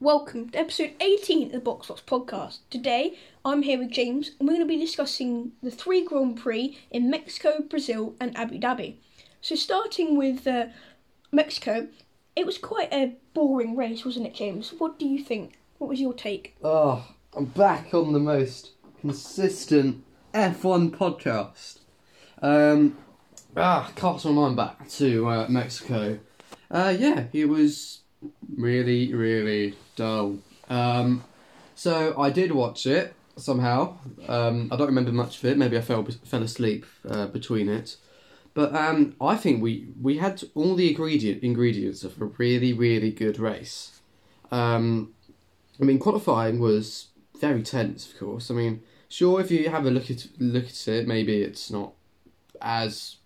Welcome to episode 18 of the Box Box Podcast. Today, I'm here with James, and we're going to be discussing the three Grand Prix in Mexico, Brazil, and Abu Dhabi. So, starting with uh, Mexico, it was quite a boring race, wasn't it, James? What do you think? What was your take? Oh, I'm back on the most consistent F1 podcast. Um, ah, cast my mind back to uh, Mexico. Uh, yeah, it was really, really dull. Um, so I did watch it somehow. Um, I don't remember much of it. Maybe I fell fell asleep uh, between it. But um, I think we, we had all the ingredient ingredients of a really, really good race. Um, I mean, qualifying was very tense, of course. I mean, sure, if you have a look at look at it, maybe it's not as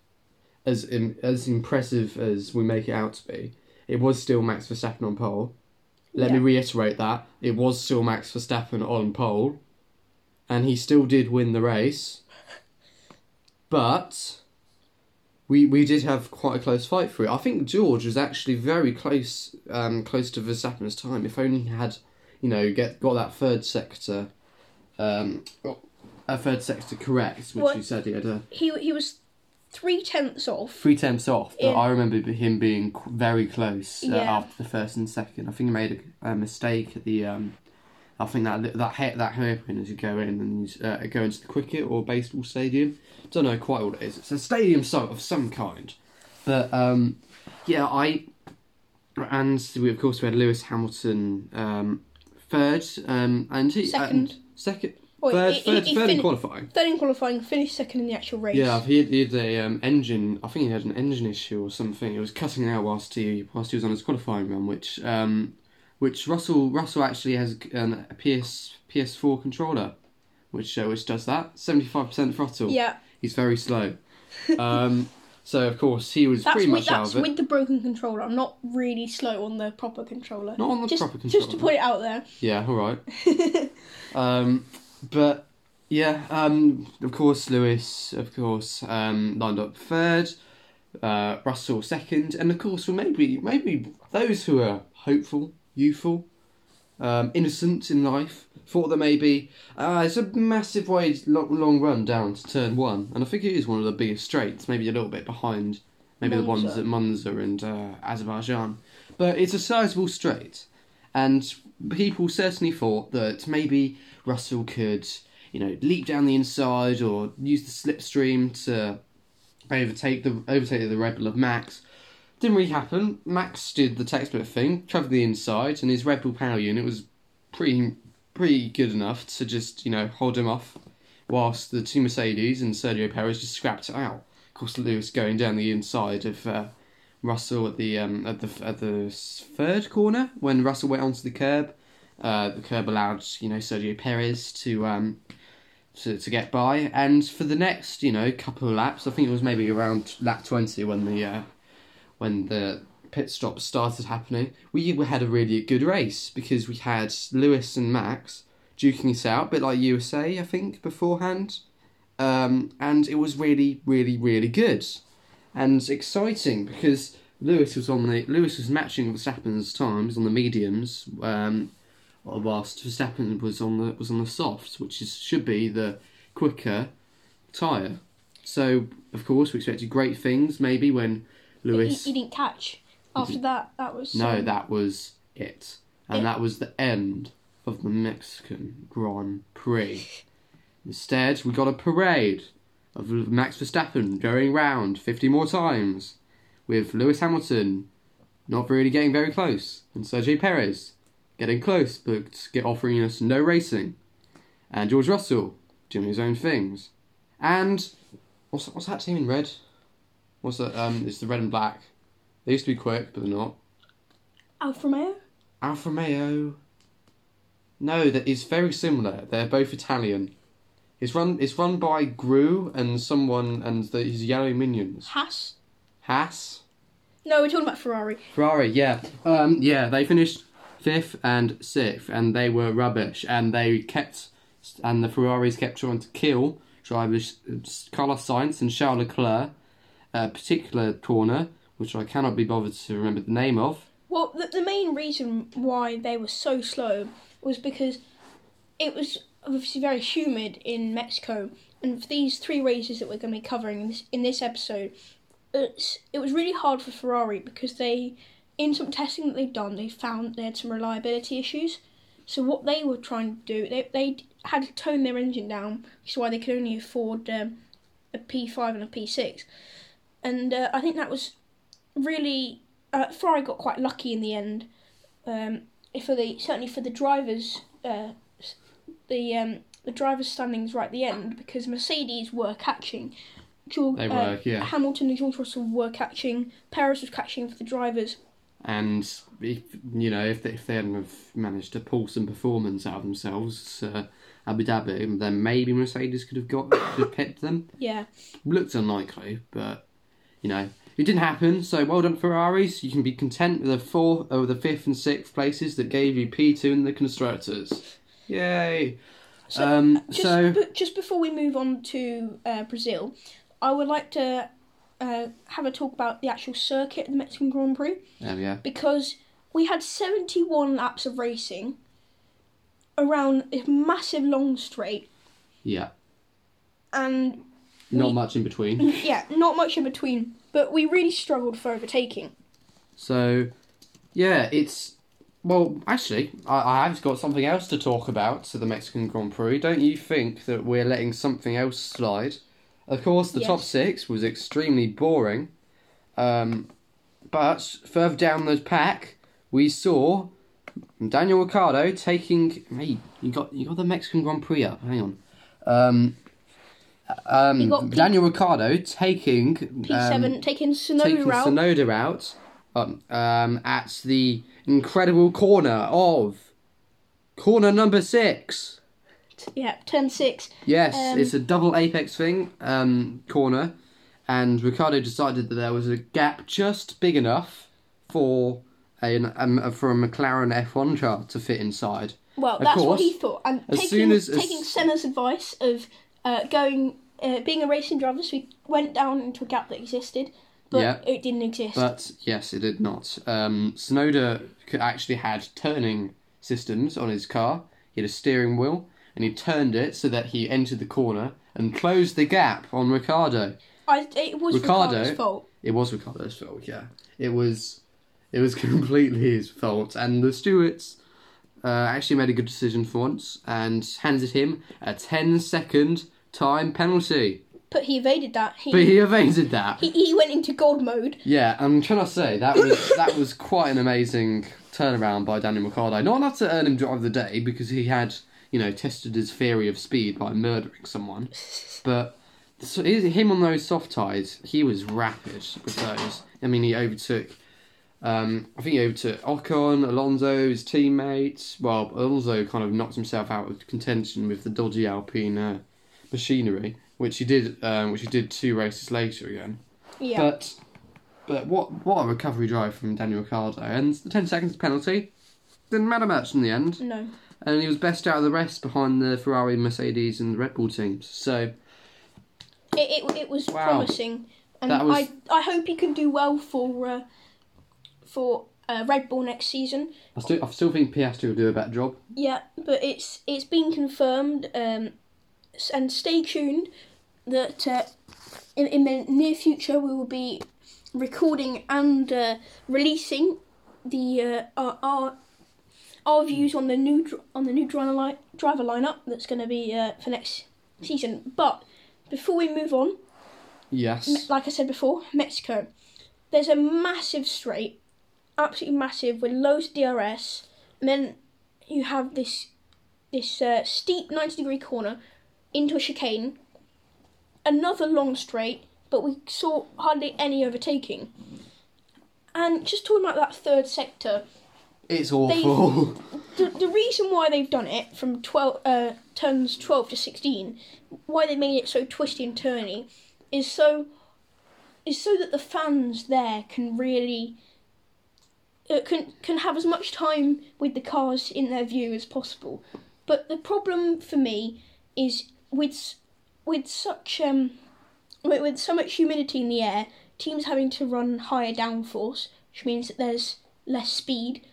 as as impressive as we make it out to be. It was still Max Verstappen on pole. Let me reiterate that it was still Max Verstappen on pole, and he still did win the race. But we we did have quite a close fight for it. I think George was actually very close um, close to Verstappen's time. If only he had, you know, get got that third sector, um, a third sector correct, which What- you said he had a He, he was three tenths off. three tenths off. But I remember him being very close uh, Yeah. after the first and second. I think he made a, a mistake at the. Um, I think that that hit that hairpin as you go in and you, uh, go into the cricket or baseball stadium. Don't know quite what it is. It's a stadium so, of some kind, but um, yeah, I and we of course we had Lewis Hamilton um, third um, and he Second. and second Wait, third he- third he third in qualifying. Third in qualifying, finished second in the actual race. Yeah, he had, he had a um, engine. I think he had an engine issue or something. It was cutting out whilst he whilst he was on his qualifying run, which um, which Russell Russell actually has an, a PS PS4 controller, which uh, which does that seventy five percent throttle. Yeah, He's very slow. Um, so of course he was that's, pretty with, much out of it. with the broken controller. I'm not really slow on the proper controller. Not on the just, proper Just to put it out there. Yeah, all right. um, but yeah, um, of course Lewis, of course, um, lined up third. Uh, Russell second, and of course, well, maybe maybe those who are hopeful, youthful, um, innocent in life thought that maybe uh, it's a massive way long, long run down to turn one, and I think it is one of the biggest straights, maybe a little bit behind maybe the ones Monza. at Monza and uh, Azerbaijan, but it's a sizable straight, and people certainly thought that maybe Russell could, you know, leap down the inside or use the slipstream to overtake the overtake the Red Bull of Max. Didn't really happen. Max did the textbook thing, covered the inside, and his Red Bull power unit was pretty pretty good enough to just you know hold him off, whilst the two Mercedes and Sergio Perez just scrapped it out. Of course, Lewis going down the inside of uh, Russell at the um, at the at the third corner when Russell went onto the curb. Uh, the curb allowed you know Sergio Perez to um, to, to get by. And for the next, you know, couple of laps, I think it was maybe around lap twenty when the uh, when the pit stops started happening. We had a really good race because we had Lewis and Max duking it out, a bit like USA, I think, beforehand. Um, and it was really, really, really good and exciting because Lewis was on the Lewis was matching Verstappen's times on the mediums. Um, whilst Verstappen was on the was on the softs, which is should be the quicker tyre. So of course we expected great things. Maybe when He, Lewis, he didn't catch. After that, that was no, um, that was it, and It- that was the end of the Mexican Grand Prix. Instead, we got a parade of Max Verstappen going round fifty more times, with Lewis Hamilton not really getting very close, and Sergio Perez getting close but get offering us no racing, and George Russell doing his own things, and what's what's that team in red? What's that? Um, it's the red and black. They used to be quick, but they're not. Alfa Romeo. Alfa Romeo. No, that is very similar. They're both Italian. It's run. It's run by Gru and someone and the, his yellow minions. Haas. Haas. No, we're talking about Ferrari. Ferrari, yeah. Um, yeah, they finished fifth and sixth, and they were rubbish, and they kept, and the Ferraris kept trying to kill drivers uh, Carlos Sainz and Charles Leclerc, a particular corner, which I cannot be bothered to remember the name of, Well, the, the main reason why they were so slow was because it was obviously very humid in Mexico, and for these three races that we're going to be covering in this, in this episode, it was really hard for Ferrari because they, in some testing that they've done, they found they had some reliability issues. So what they were trying to do, they they had to tone their engine down, which is why they could only afford um, a P5 and a P6, and uh, I think that was really uh, Ferrari got quite lucky in the end. Um, for the certainly for the drivers, uh, the um, the drivers' standings right at the end because Mercedes were catching. George, They uh, were, yeah. Hamilton and George Russell were catching. Perez was catching for the drivers. And if you know if they, if they hadn't have managed to pull some performance out of themselves, uh, Abu Dhabi, then maybe Mercedes could have got could have pipped them. Yeah, Looked unlikely, but you know it didn't happen. So well done Ferraris. You can be content with the fourth or the fifth and sixth places that gave you P two in the constructors. Yay! So, um, just so just before we move on to uh, Brazil, I would like to uh, have a talk about the actual circuit of the Mexican Grand Prix. we are. because we had 71 laps of racing around this massive long straight Yeah, and not We- much in between. yeah not much in between but we really struggled for overtaking So, yeah, it's well. Actually, I, I've got something else to talk about to the Mexican Grand Prix. Don't you think that we're letting something else slide? Of course, the top six was extremely boring, um, but further down the pack, we saw Daniel Ricciardo taking. Hey, you got you got the Mexican Grand Prix up. Hang on. Um, um, P- Daniel Ricciardo taking p7 um, taking Tsunoda taking out Tsunoda out um, um, at the incredible corner of corner number six. Yeah turn 6 Yes, Um, it's a double apex thing um, corner, and Ricciardo decided that there was a gap just big enough for a, um, for a McLaren F1 car to fit inside. well Of that's what he thought and as taking, soon as- as- taking Senna's advice of uh, going uh, being a racing driver so he went down into a gap that existed but Yeah. it didn't exist But yes, it did not. Um, Tsunoda actually had turning systems on his car. He had a steering wheel, and he turned it so that he entered the corner and closed the gap on Ricciardo. I, it was Ricciardo- Ricciardo's fault It was Ricciardo's fault, yeah. It was, it was completely his fault, and the stewards uh, actually made a good decision for once and handed him a 10 second time penalty. but he evaded that he, But he evaded that. he, he went into gold mode Yeah, I'm trying to say that was that was quite an amazing turnaround by Daniel Ricciardo. Not enough to earn him drive of the day because he had, you know, tested his theory of speed by murdering someone, but so him on those soft tires, he was rapid with those. I mean, he overtook. Um, I think he overtook Ocon, Alonso, his teammates. Well, Alonso kind of knocked himself out of contention with the dodgy Alpine uh, machinery, which he did. Um, which he did two races later again. yeah But but what what a recovery drive from Daniel Ricciardo and the ten seconds penalty didn't matter much in the end, no and he was best out of the rest behind the Ferrari, Mercedes, and the Red Bull teams. So It, it, it was Wow. promising, and was- I I hope he can do well for uh, for uh, Red Bull next season. I still I still think Piastri will do a better job. Yeah, but it's it's been confirmed, um, and stay tuned that uh, in in the near future we will be recording and uh, releasing the uh, our, our our views on the new on the new driver line driver lineup that's going to be uh, for next season. But before we move on, Yes. like I said before, Mexico. There's a massive straight, absolutely massive, with loads of DRS, and then you have this this uh, steep 90 degree corner into a chicane. Another long straight, but we saw hardly any overtaking. And just talking about that third sector, It's awful. the, the reason why they've done it from 12 uh, turns 12 to 16 why they made it so twisty and turny is so is so that the fans there can really uh, can can have as much time with the cars in their view as possible but the problem for me is with with such um with, with so much humidity in the air teams having to run higher downforce which means that there's less speed.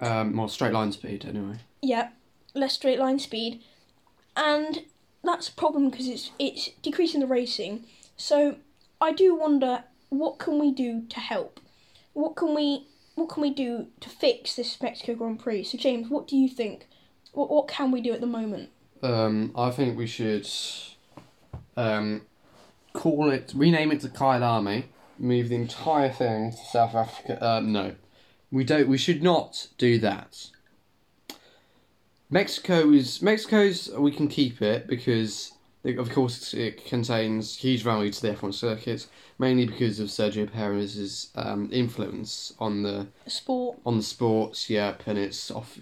Um, more straight line speed, anyway. Yeah, less straight line speed, and that's a problem because it's it's decreasing the racing. So I do wonder what can we do to help? What can we what can we do to fix this Mexico Grand Prix? So James, what do you think? What what can we do at the moment? Um, I think we should um, call it, rename it to Kyalami, move the entire thing to South Africa. Um, no, we don't. We should not do that. Mexico is Mexico's. We can keep it because, of course, it contains huge value to the F1 circuit, mainly because of Sergio Perez's um, influence on the Sport. on the sports, yep, and it's off,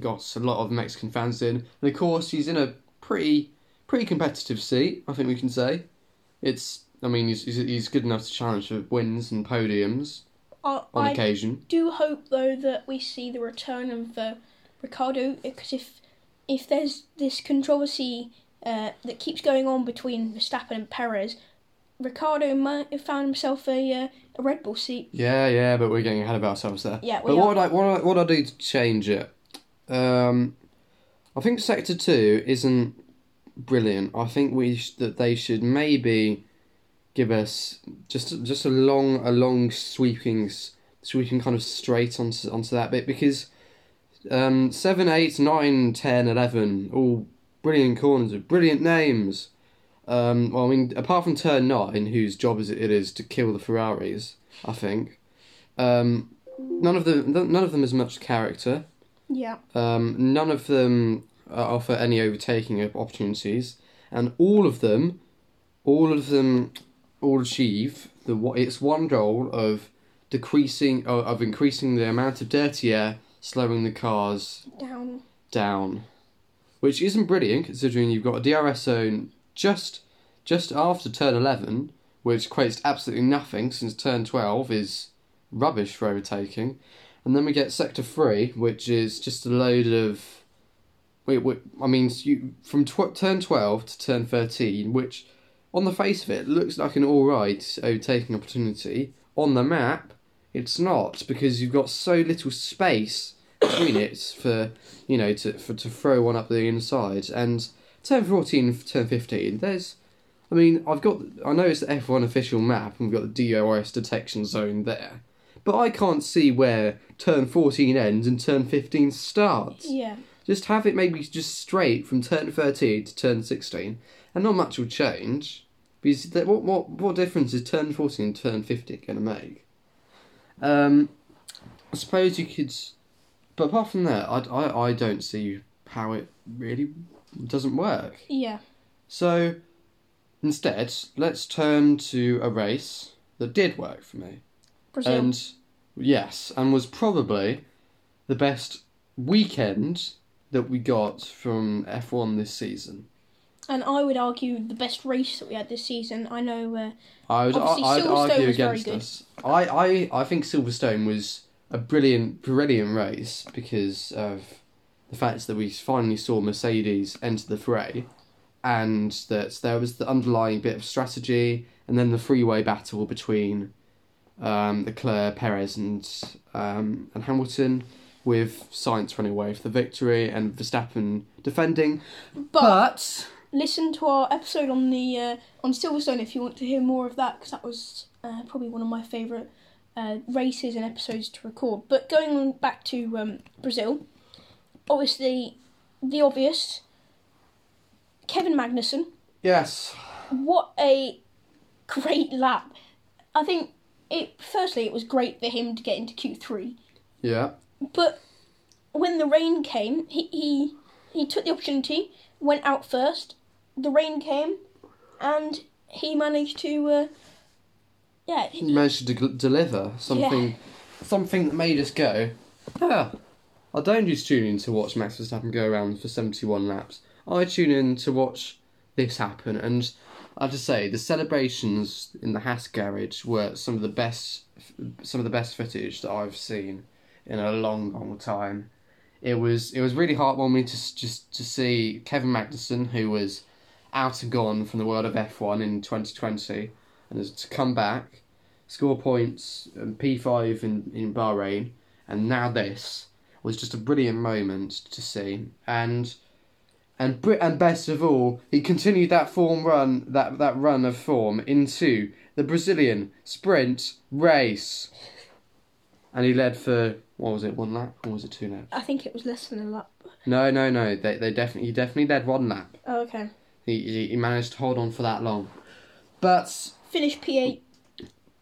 got a lot of Mexican fans in. And of course, he's in a pretty pretty competitive seat. I think we can say. It's. I mean, he's, he's good enough to challenge for wins and podiums I, on I occasion. do hope though that we see the return of uh, Ricciardo because if if there's this controversy uh, that keeps going on between Verstappen and Perez, Ricciardo might have found himself a uh, a Red Bull seat. Yeah, yeah, but we're getting ahead of ourselves there. Yeah, we But are. what I what I, what I do to change it? Um, I think Sector Two isn't brilliant. I think we sh- that they should maybe give us just just a long a long sweeping sweeping kind of straight onto onto that bit because um, seven, eight, nine, ten, eleven, all brilliant corners with brilliant names. Um, well, I mean, apart from turn nine, whose job is it, it is to kill the Ferraris, I think. Um, none of them, none of them has much character. Yeah, Um, none of them uh, offer any overtaking opportunities, and all of them, all of them, all achieve the its one goal of decreasing of, of increasing the amount of dirty air, slowing the cars down. down, which isn't brilliant considering you've got a DRS zone just just after turn eleven, which equates to absolutely nothing since turn twelve is rubbish for overtaking, and then we get sector three, which is just a load of. Wait, wait I mean, you from tw- turn twelve to turn thirteen, which on the face of it looks like an all right overtaking oh, opportunity. On the map, it's not because you've got so little space between it for you know to for to throw one up the inside. And turn 14 turn 15 there's i mean i've got i know it's the f1 official map and we've got the DRS detection zone there but i can't see where turn 14 ends and turn 15 starts. Yeah, just have it maybe just straight from turn 13 to turn 16 and not much will change because th- what what what difference is turn forty and turn fifty going to make um i suppose you could but apart from that I, I, I don't see how it really doesn't work yeah, so instead let's turn to a race that did work for me Brazil. and yes, and was probably the best weekend that we got from F1 this season. And I would argue the best race that we had this season. I know. Uh, I would, I, Obviously, Silverstone argue against us. I, I, I think Silverstone was a brilliant, brilliant race because of the fact that we finally saw Mercedes enter the fray, and that there was the underlying bit of strategy, and then the freeway battle between um, Leclerc, Perez, and um, and Hamilton, with Sainz running away for the victory and Verstappen defending. but, listen to our episode on the uh, on Silverstone if you want to hear more of that, because that was uh, probably one of my favourite uh, races and episodes to record. But going on back to um, Brazil, obviously the obvious, Kevin Magnussen. yes, What a great lap! I think it. Firstly, it was great for him to get into Q three. yeah, But when the rain came, he, he he took the opportunity, went out first. The rain came, and he managed to. Uh, yeah, he managed to de- deliver something, something that made us go, ah, I don't just tune in to watch Max Verstappen go around for seventy-one laps. I tune in to watch this happen, and I have to say the celebrations in the Haas garage were some of the best, some of the best footage that I've seen in a long, long time. It was it was really heartwarming to just to see Kevin Magnussen, who was out and gone from the world of F1 in 2020, and has to come back score points, and P5 in, in Bahrain, and now this was just a brilliant moment to see. And and Brit and best of all, he continued that form run that that run of form into the Brazilian sprint race, and he led for what was it one lap or was it two laps? I think it was less than a lap. No, no, no. They they definitely he definitely led one lap. Oh, okay. He he, managed to hold on for that long, but Finished P8.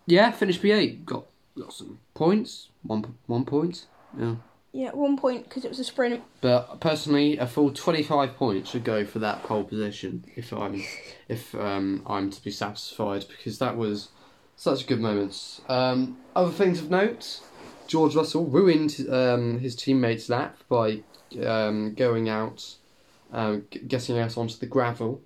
yeah, finished P eight. Got got some points. One one point. Yeah. Yeah, one point because it was a sprint. But personally, a full twenty-five points should go for that pole position if I'm if um, I'm to be satisfied because that was such a good moments. Um, other things of note: George Russell ruined um, his teammates' lap by um, going out, um, g- getting out onto the gravel,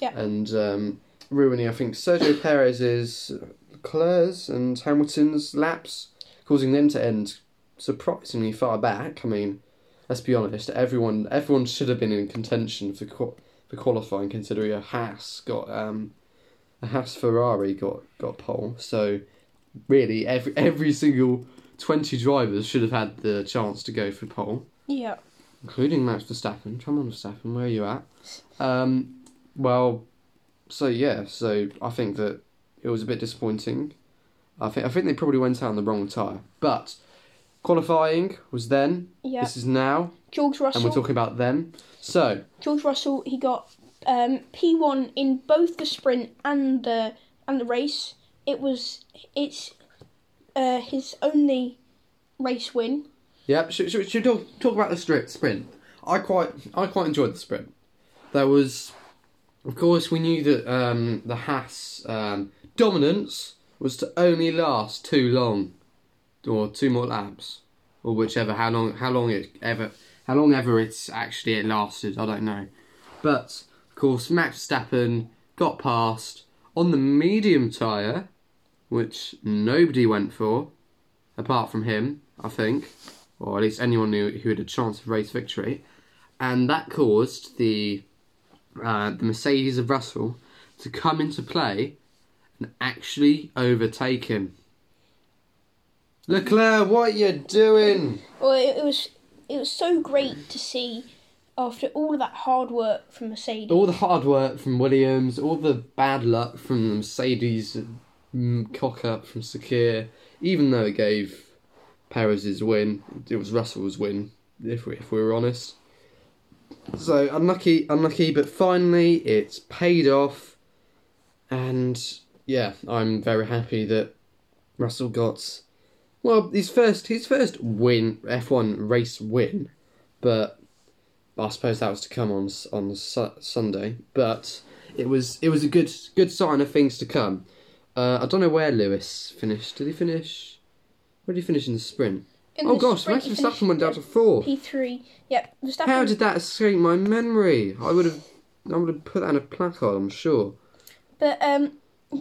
Yeah. and um, ruining I think Sergio Perez's, Leclerc's, and Hamilton's laps, causing them to end surprisingly far back. I mean let's be honest, everyone everyone should have been in contention for for qualifying, considering a Haas got um, a Haas Ferrari got got pole. So really, every every single twenty drivers should have had the chance to go for pole, Yeah. Including Max Verstappen. Come on, Verstappen, where are you at? Um, well, so yeah, so I think that it was a bit disappointing. I think I think they probably went out on the wrong tire, but. Qualifying was then. Yeah. This is now George Russell. and we're talking about them. So, George Russell, he got um, P1 in both the sprint and the and the race. It was it's uh, his only race win. Yeah, should, should, should talk, talk about the strip sprint? I quite I quite enjoyed the sprint. There was, of course, we knew that um, the Haas um, dominance was to only last too long, or two more laps, or whichever how long how long it ever how long ever it's actually it lasted. I don't know, but of course Max Verstappen got past on the medium tire, which nobody went for, apart from him, I think, or at least anyone who, who had a chance of race victory, and that caused the uh, the Mercedes of Russell to come into play and actually overtake him. Leclerc, what you doing? Well, it, it was it was so great to see after all of that hard work from Mercedes. All the hard work from Williams, all the bad luck from the Mercedes mm, cock up from Sakhir, even though it gave Perez's win, it was Russell's win, if we, if we were honest. So unlucky, unlucky, but finally it's paid off, and yeah, I'm very happy that Russell got well his first his first win F1 race win, but I suppose that was to come on on su- Sunday. But it was it was a good good sign of things to come. Uh, I don't know where Lewis finished. Did he finish? Where did he finish in the sprint? In oh the gosh, sprint, Max Verstappen went down to four. P3. Yep, Verstappen. How did that escape my memory? I would have I would have put that in a placard. I'm sure. But um,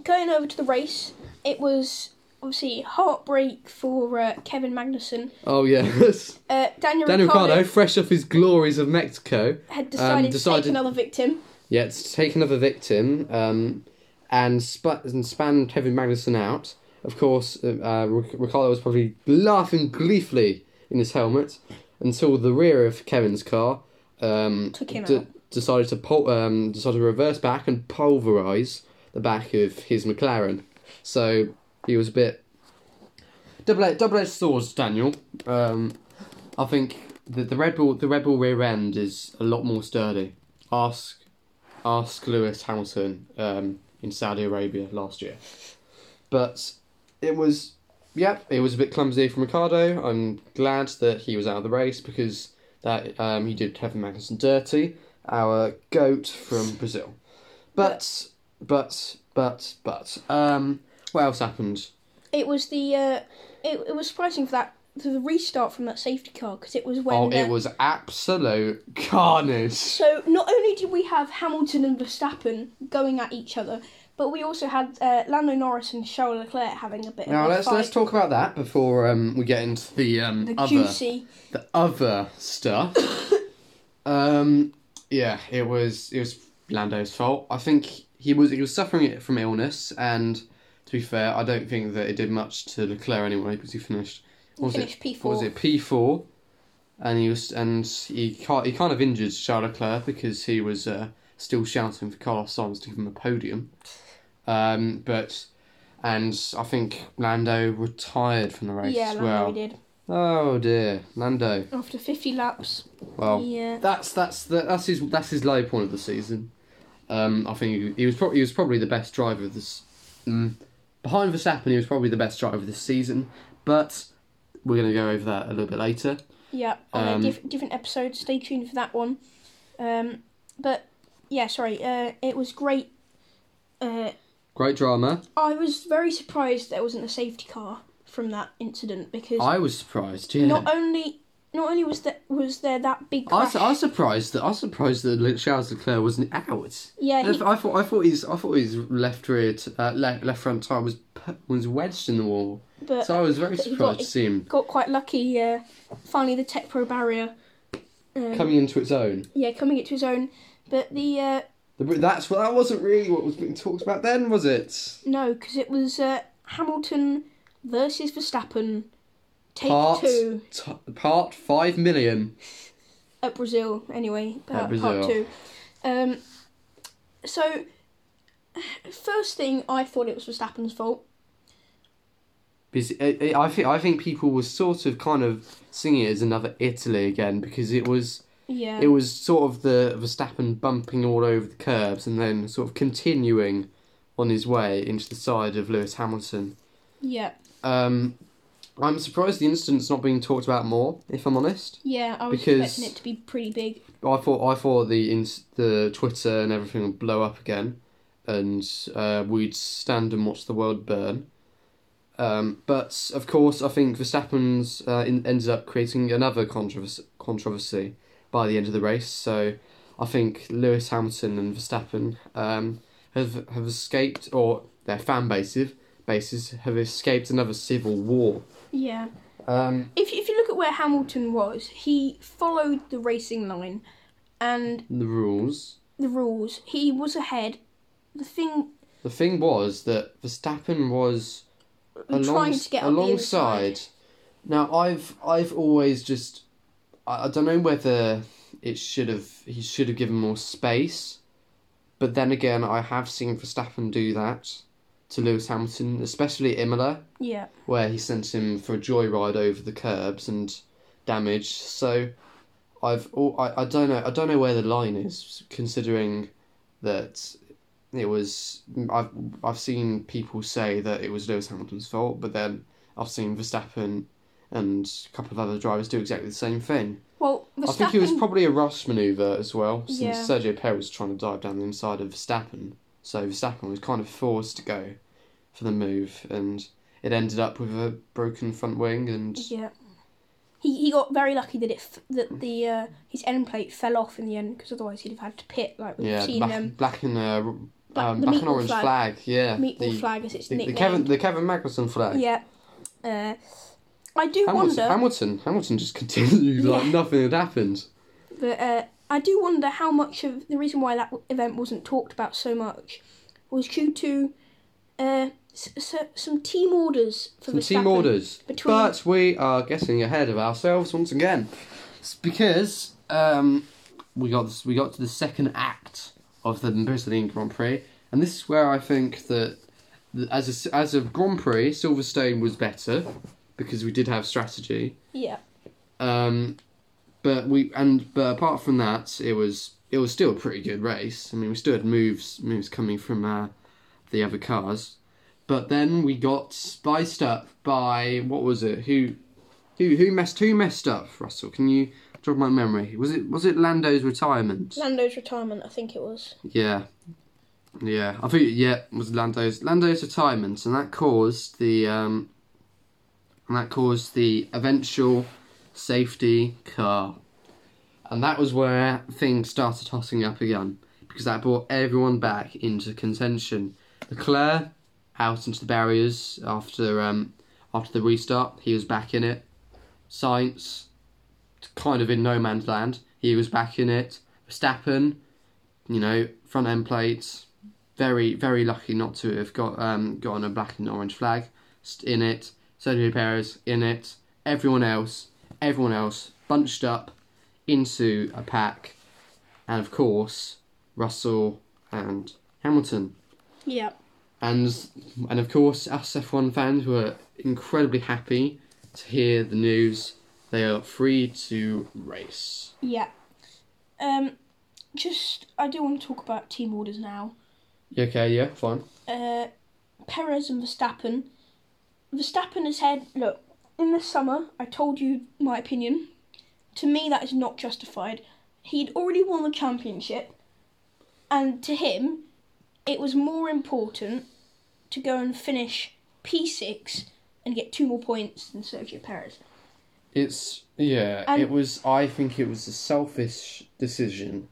going over to the race, it was obviously heartbreak for uh, Kevin Magnussen. Oh yes, Uh, Daniel, Daniel Ricciardo Ricciardo, fresh off his glories of Mexico. had decided, to decided- take another victim. Yeah, to take another victim um, and, sp- and span Kevin Magnussen out. Of course, uh, uh, Ric- Ricciardo was probably laughing gleefully in his helmet until the rear of Kevin's car um, Took him d- out. decided to pul- um, decided to reverse back and pulverize the back of his McLaren. So he was a bit double double edged swords, Daniel. Um, I think that the Red Bull the Red Bull rear end is a lot more sturdy. Ask ask Lewis Hamilton um, in Saudi Arabia last year. But it was, yeah, it was a bit clumsy from Ricciardo. I'm glad that he was out of the race because that um, he did Kevin Magnussen dirty, our goat from Brazil. But, but, but, but, um, what else happened? It was the uh, it, it was surprising for that for the restart from that safety car because it was when oh, it uh, was absolute carnage. So not only did we have Hamilton and Verstappen going at each other, but we also had uh, Lando Norris and Charles Leclerc having a bit Now of a let's fight. let's talk about that before um, we get into the um, the other juicy. the other stuff. um, yeah, it was it was Lando's fault. I think he was he was suffering it from illness, and To be fair, I don't think that it did much to Leclerc anyway because he finished. What was Finished it? P4. What was it? P four, and he was and he he kind of injured Charles Leclerc because he was uh, still shouting for Carlos Sainz to give him a podium. Um, but and I think Lando retired from the race Yeah, as Lando well. did. Oh dear, Lando. After 50 laps. Well, Yeah. that's that's the, that's his that's his low point of the season. Um, I think he, he was probably he was probably the best driver of this. Mm, behind Verstappen, he was probably the best driver this season. But we're going to go over that a little bit later. Yeah, on Um, a diff- different episode. Stay tuned for that one. Um, but yeah, sorry. Uh, it was great. Uh, Great drama. I was very surprised there wasn't a safety car from that incident because I was surprised. Yeah. not only not only was that was there that big I was, crash. I was surprised that I was surprised that Le- Charles Leclerc wasn't out. yeah, I he, thought I thought his I thought his left rear t- uh, left left front tire was was wedged in the wall. but So I was very but he surprised got- to see him got quite lucky. Uh, finally, the TecPro barrier. Um, coming into its own. yeah, coming into his own. But the uh, The- That's what that wasn't really what was being talked about then, was it? no, because it was uh, Hamilton versus Verstappen. Take Part two t- part five million. at Brazil. Anyway, part, Brazil. part two. Um, so first thing, I thought it was Verstappen's fault. Because it, it, I think I think people were sort of kind of seeing it as another Italy again because it was Yeah. it was sort of the Verstappen bumping all over the curbs and then sort of continuing on his way into the side of Lewis Hamilton. yeah. Um, I'm surprised the incident's not being talked about more, if I'm honest. Yeah, I was Because- expecting it to be pretty big. I thought I thought the ins- the Twitter and everything would blow up again, and uh, we'd stand and watch the world burn. Um, but of course, I think Verstappen's uh, in, ended up creating another controversy, controversy by the end of the race. So I think Lewis Hamilton and Verstappen um, have have escaped, or their fan bases bases have escaped another civil war. Yeah. Um, If if you look at where Hamilton was, he followed the racing line and the rules. the rules. He was ahead. The thing The thing was that Verstappen was trying to get on the alongside. Now I've I've always just I, I don't know whether it should have he should have given more space, but then again I have seen Verstappen do that to Lewis Hamilton, especially at Imola, Yeah. where he sent him for a joyride over the curbs and damage. So I've al- I, I don't know I don't know where the line is considering that it was I've I've seen people say that it was Lewis Hamilton's fault, but then I've seen Verstappen and a couple of other drivers do exactly the same thing. Well, Verstappen. I think it was probably a rush manoeuvre as well, since Yeah. Sergio Perez was trying to dive down the inside of Verstappen. So Verstappen was kind of forced to go for the move, and it ended up with a broken front wing. And Yeah. He, he got very lucky that it f- that the uh, his end plate fell off in the end because otherwise he'd have had to pit like we've yeah, seen black, um, black and uh, Black- um, the black and orange flag. flag. Yeah, meatball the, flag as it's the, the. Kevin the Kevin Magnussen flag. Yeah. Uh, I do Hamilton, wonder, Hamilton, Hamilton just continued like Yeah. nothing had happened. but uh, I do wonder how much of the reason why that event wasn't talked about so much was due to uh, s- s- some team orders for Some team orders. between- But we are getting ahead of ourselves once again. It's because um, we got this, we got to the second act of the Brazilian Grand Prix, and this is where I think that that as a, as a Grand Prix, Silverstone was better because we did have strategy. Yeah. Um, but we and but apart from that, it was it was still a pretty good race. I mean, we still had moves moves coming from uh, the other cars, but then we got spiced up by what was it? Who who who messed who messed up? Russell, can you jog my memory? Was it was it Lando's retirement? Lando's retirement, I think it was. Yeah. Yeah, I think yeah, it was Lando's Lando's retirement, and that caused the um, and that caused the eventual safety car, and that was where things started hotting up again because that brought everyone back into contention. Leclerc out into the barriers after um, after the restart, he was back in it. Sainz, kind of in no man's land, he was back in it. Verstappen, you know, front end plates, very very lucky not to have got um, got on a black and orange flag in it. Sergio Perez in it. Everyone else, everyone else bunched up into a pack, and of course Russell and Hamilton. Yeah. And and of course us F1 fans were incredibly happy to hear the news. They are free to race. Yeah. Um, just I do want to talk about team orders now. Okay, yeah, fine. Uh, Perez and Verstappen. Verstappen has had look in the summer. I told you my opinion. To me, that is not justified. He'd already won the championship, and to him, it was more important to go and finish P6 and get two more points than Sergio Perez. It's yeah. And- it was. I think it was a selfish decision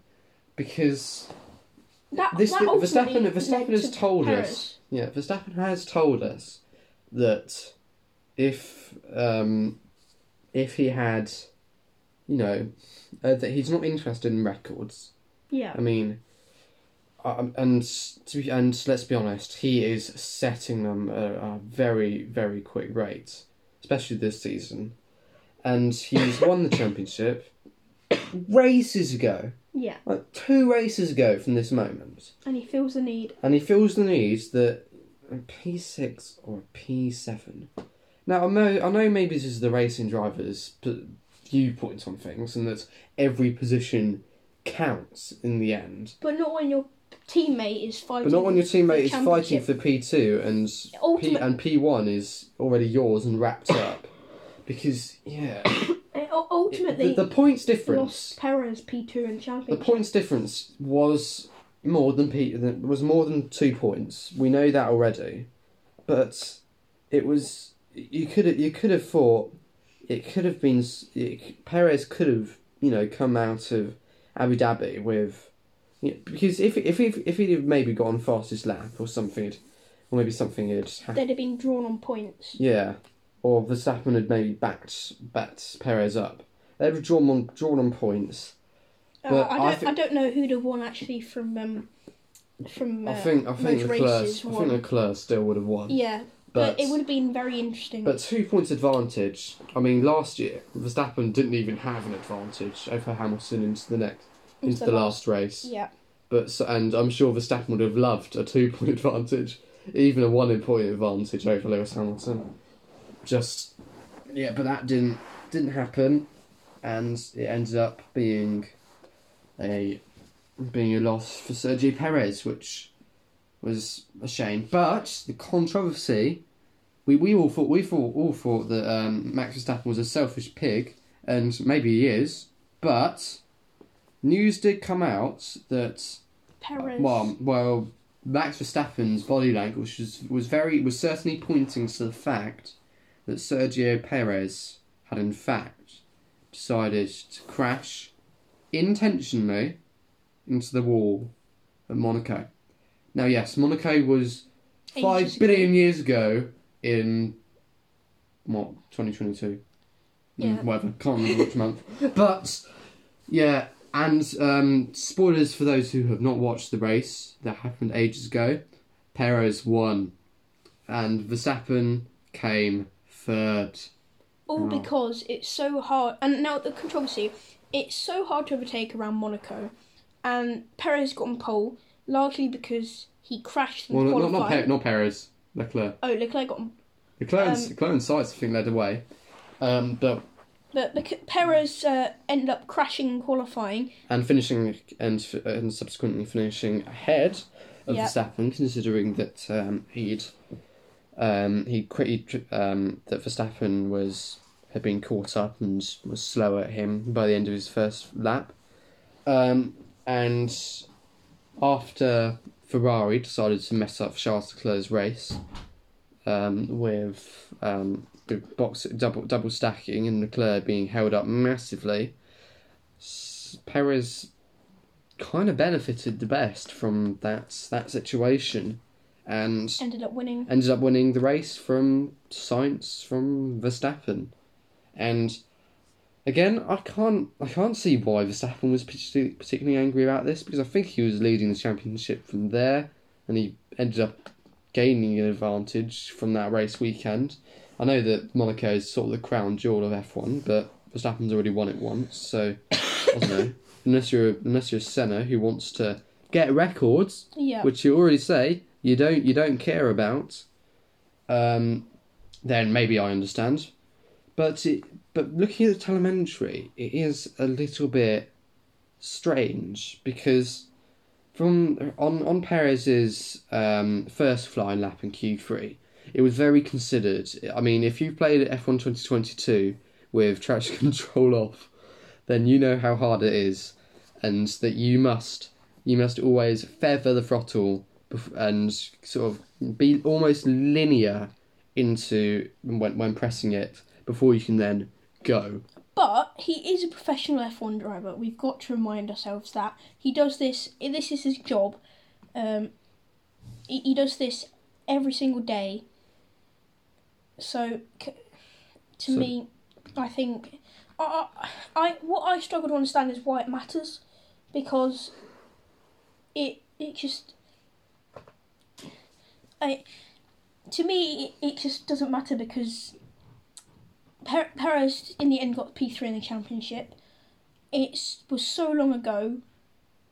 because That, This- that Verstappen- Verstappen has to told Perez. us. yeah, Verstappen has told us that if um, if he had, you know, uh, that he's not interested in records. Yeah. I mean, um, and to be, and let's be honest, he is setting them at a very very quick rate, especially this season, and he's won the championship races ago, Yeah. like two races ago from this moment, And he feels the need. and he feels the need that a P six or a P seven. Now I know I know maybe this is the racing drivers' viewpoint on things, and that every position counts in the end. But not when your teammate is fighting. But not when your for teammate is fighting for P two and P, and P1 is already yours and wrapped up. Because yeah, ultimately, the, the points lost difference. Perez P two in The championship. points difference was more than P than- was more than two points. We know that already, but it was you could have you could have thought it could have been it, Perez could have you know come out of Abu Dhabi with you know, because if if he if he'd have maybe gone fastest lap or something, or maybe something had happened. They'd have been drawn on points. Yeah, or Verstappen had maybe backed backed Perez up. They'd have drawn on drawn on points. Uh, But I I don't. I, thi- don't know who'd have won actually from um, from. Uh, I think I think Leclerc I think Leclerc still would have won. Yeah, but, it would have been very interesting. But two points advantage. I mean, last year Verstappen didn't even have an advantage over Hamilton into the next into the last race. Yeah, But so, and I'm sure Verstappen would have loved a two point advantage, even a one point advantage over Lewis Hamilton. Just yeah, but that didn't didn't happen, and it ended up being a being a loss for Sergio Perez, which was a shame. But the controversy, we, we all thought we thought all thought that um, Max Verstappen was a selfish pig, and maybe he is. But news did come out that Perez. well, well, Max Verstappen's body language was, was very was certainly pointing to the fact that Sergio Perez had in fact decided to crash intentionally into the wall at Monaco. Now, yes, Monaco was five billion years ago in what twenty twenty two. Yeah. Whatever, can't remember which month. But yeah, and um, spoilers for those who have not watched the race that happened ages ago. Perez won, and Verstappen came third. All because it's so hard. And now the controversy, it's so hard to overtake around Monaco, and Perez got on pole largely because he crashed in Well, not qualifying. not, per- not Perez, Leclerc. Oh, Leclerc got on, Leclerc, Um, Leclerc and Sainz, I think led the way. Um, but but Lec- Perez uh, ended up crashing in qualifying. and finishing and and subsequently finishing ahead of Yeah. Verstappen, considering that um, he'd um, he quit um, that Verstappen was had been caught up and was slower at him by the end of his first lap, um, and after Ferrari decided to mess up Charles Leclerc's race um, with um, the box double double stacking and Leclerc being held up massively. Perez kind of benefited the best from that that situation, and Ended up winning. ended up winning the race from Sainz from Verstappen, and again I can't I can't see why Verstappen was particularly, angry about this because I think he was leading the championship from there and he ended up gaining an advantage from that race weekend. I know that Monaco is sort of the crown jewel of F1, but Verstappen's already won it once, so I don't know. Unless you're unless you're Senna who wants to get records, Yeah. which you already say you don't you don't care about, um, then maybe I understand. But it, but looking at the telemetry, it is a little bit strange because from on on Perez's um, first flying lap in Q three, it was very considered. I mean, if you've played F one twenty twenty two with traction control off, then you know how hard it is, and that you must you must always feather the throttle and sort of be almost linear into when when pressing it before you can then go. But he is a professional F1 driver. We've got to remind ourselves that he does this. This is his job. Um, he, he does this every single day. So, c- to So- me, I think I, I, I what I struggle to understand is why it matters, because it it just I to me it, it just doesn't matter because Per- Perez in the end got P three in the championship. It was so long ago,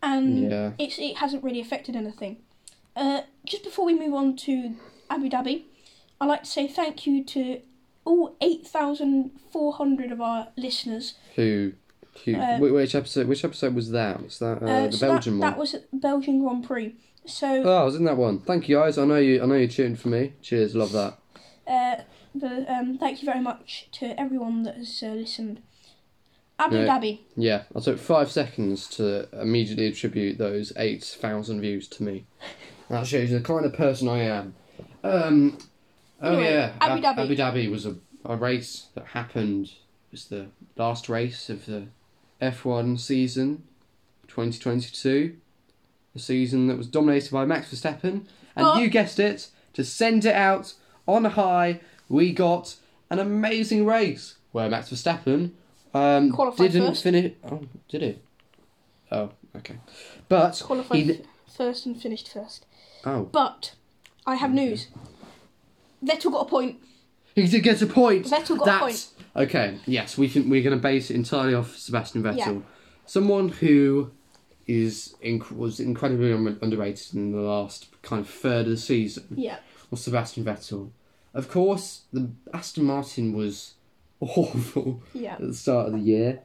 and Yeah. it's it hasn't really affected anything. Uh, just before we move on to Abu Dhabi, I'd like to say thank you to all eight thousand four hundred of our listeners. Who, Uh, which episode? Which episode was that? Was that uh, Uh, the so Belgian that, one? that was the Belgian Grand Prix. So Oh, I was in that one. Thank you guys. I know you. I know you tuned for me. Cheers. Love that. The, um, thank you very much to everyone that has uh, listened. Abu No. Dhabi. Yeah, I took five seconds to immediately attribute those eight thousand views to me. That shows you the kind of person I am. Um. Oh Anyway, yeah, Abu Dhabi. Abu Dhabi was a, a race that happened. It was the last race of the F one season, twenty twenty two. A season that was dominated by Max Verstappen, and But- you guessed it. To send it out on high, we got an amazing race where Max Verstappen um, Qualified didn't first. finish. Oh, did he? Oh, okay. But Qualified he. first and finished first. Oh, But I have news. Vettel got a point. he did get a point. Vettel got a That's okay. Yes, we think we're going to base it entirely off Sebastian Vettel, Yeah. someone who is inc- was incredibly un- underrated in the last kind of third of the season. Yeah. Was Sebastian Vettel? Of course, the Aston Martin was awful. Yeah. at the start of the year.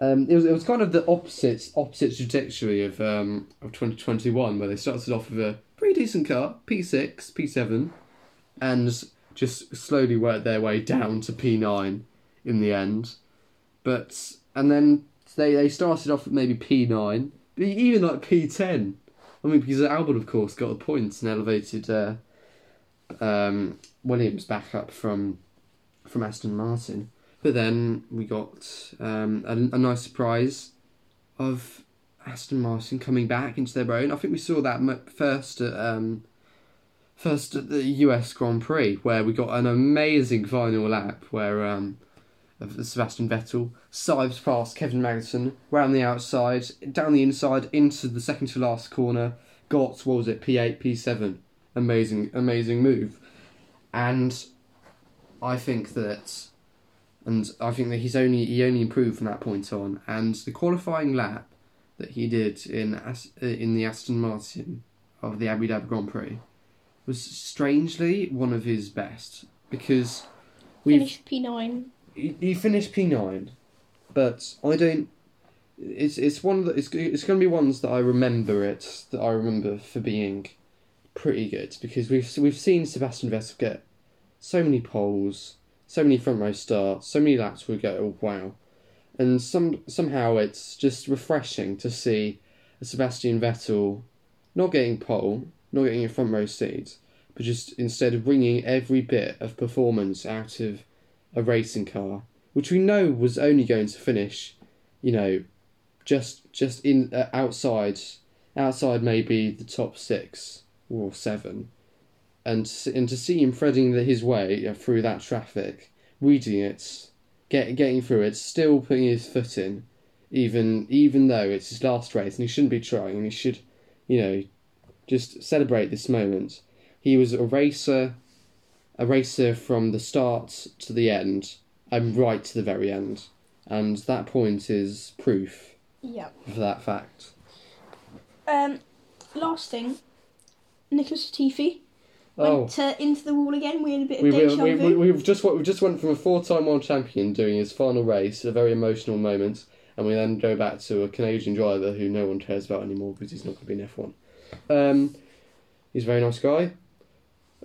Um, it was it was kind of the opposite opposite trajectory of um, of twenty twenty one, where they started off with a pretty decent car, P six, P seven, and just slowly worked their way down to P nine in the end. But and then they they started off at maybe P nine, even like P ten. I mean, because Albon, of course, got the points and elevated uh, um, Williams back up from from Aston Martin. But then we got um, a, a nice surprise of Aston Martin coming back into their own. I think we saw that first at um, first at the US Grand Prix where we got an amazing final lap where um, Sebastian Vettel scythes past Kevin Magnussen round the outside, down the inside into the second to last corner. Got what was it P eight P seven? Amazing, amazing move, and I think that and I think that he's only he only improved from that point on. And the qualifying lap that he did in uh, in the Aston Martin of the Abu Dhabi Grand Prix was strangely one of his best because we've Finished P nine. he, he finished P nine, but I don't. It's it's one the, it's it's going to be ones that I remember it that I remember for being pretty good because we've we've seen Sebastian Vettel get so many poles, so many front row starts, so many laps we go oh, wow, and some somehow it's just refreshing to see a Sebastian Vettel not getting pole, not getting a front row seat, but just instead of bringing every bit of performance out of a racing car, which we know was only going to finish, you know, just just in uh, outside, outside maybe the top six or seven, and and to see him threading the, his way through that traffic, reading it, get getting through it, still putting his foot in, even even though it's his last race and he shouldn't be trying and he should, you know, just celebrate this moment. He was a racer, a racer from the start to the end, and right to the very end, and that point is proof for that fact. Um, last thing, Nicholas Latifi Oh, went uh, into the wall again. We had a bit of we, deja we, vu. we, we've just we just went from a four-time world champion doing his final race, a very emotional moment, and we then go back to a Canadian driver who no one cares about anymore because he's not going to be in F one. Um, he's a very nice guy,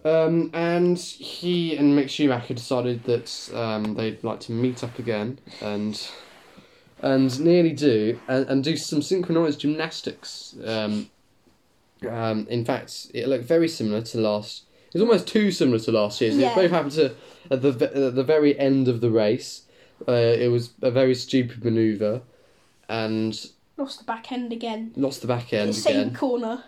um, and he and Mick Schumacher decided that um, they'd like to meet up again and and nearly do and, and do some synchronized gymnastics. Um, um, in fact, it looked very similar to last. It was almost too similar to last year's. Yeah. It both happened to at the at the very end of the race. Uh, it was a very stupid maneuver, and Lost the back end again. lost the back The end same again. corner.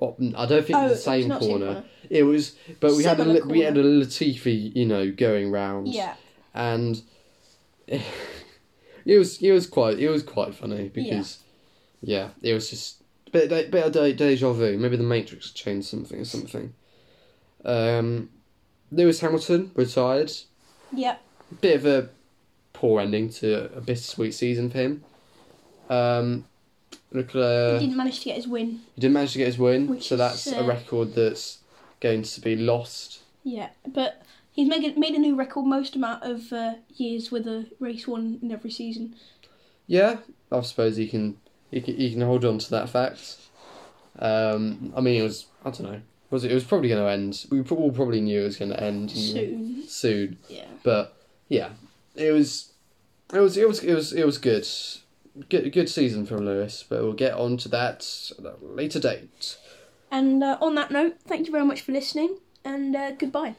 Oh, I don't think Oh, the same the same corner. corner. It was, but we had a Similar we had a. Latifi, you know, going round. Yeah. and it was it was quite it was quite funny because yeah, it was just bit de- bit of de- deja vu. Maybe the Matrix changed something or something. Um, Lewis Hamilton retired. Yeah. Bit of a poor ending to a bittersweet season for him. Um, Leclerc, he didn't manage to get his win. he didn't manage to get his win, Which so is, that's a uh, record that's going to be lost. Yeah, but he's made a, made a new record most amount of uh, years with a race won in every season. Yeah, I suppose he can he can, he can hold on to that fact. Um, I mean, it was I don't know. Was it? It was probably going to end. We all probably knew it was going to end Soon. soon. Yeah. But yeah, it was it was it was it was it was good. Good good season from Lewis, but we'll get on to that at a later date. And uh, on that note, thank you very much for listening, and uh, goodbye.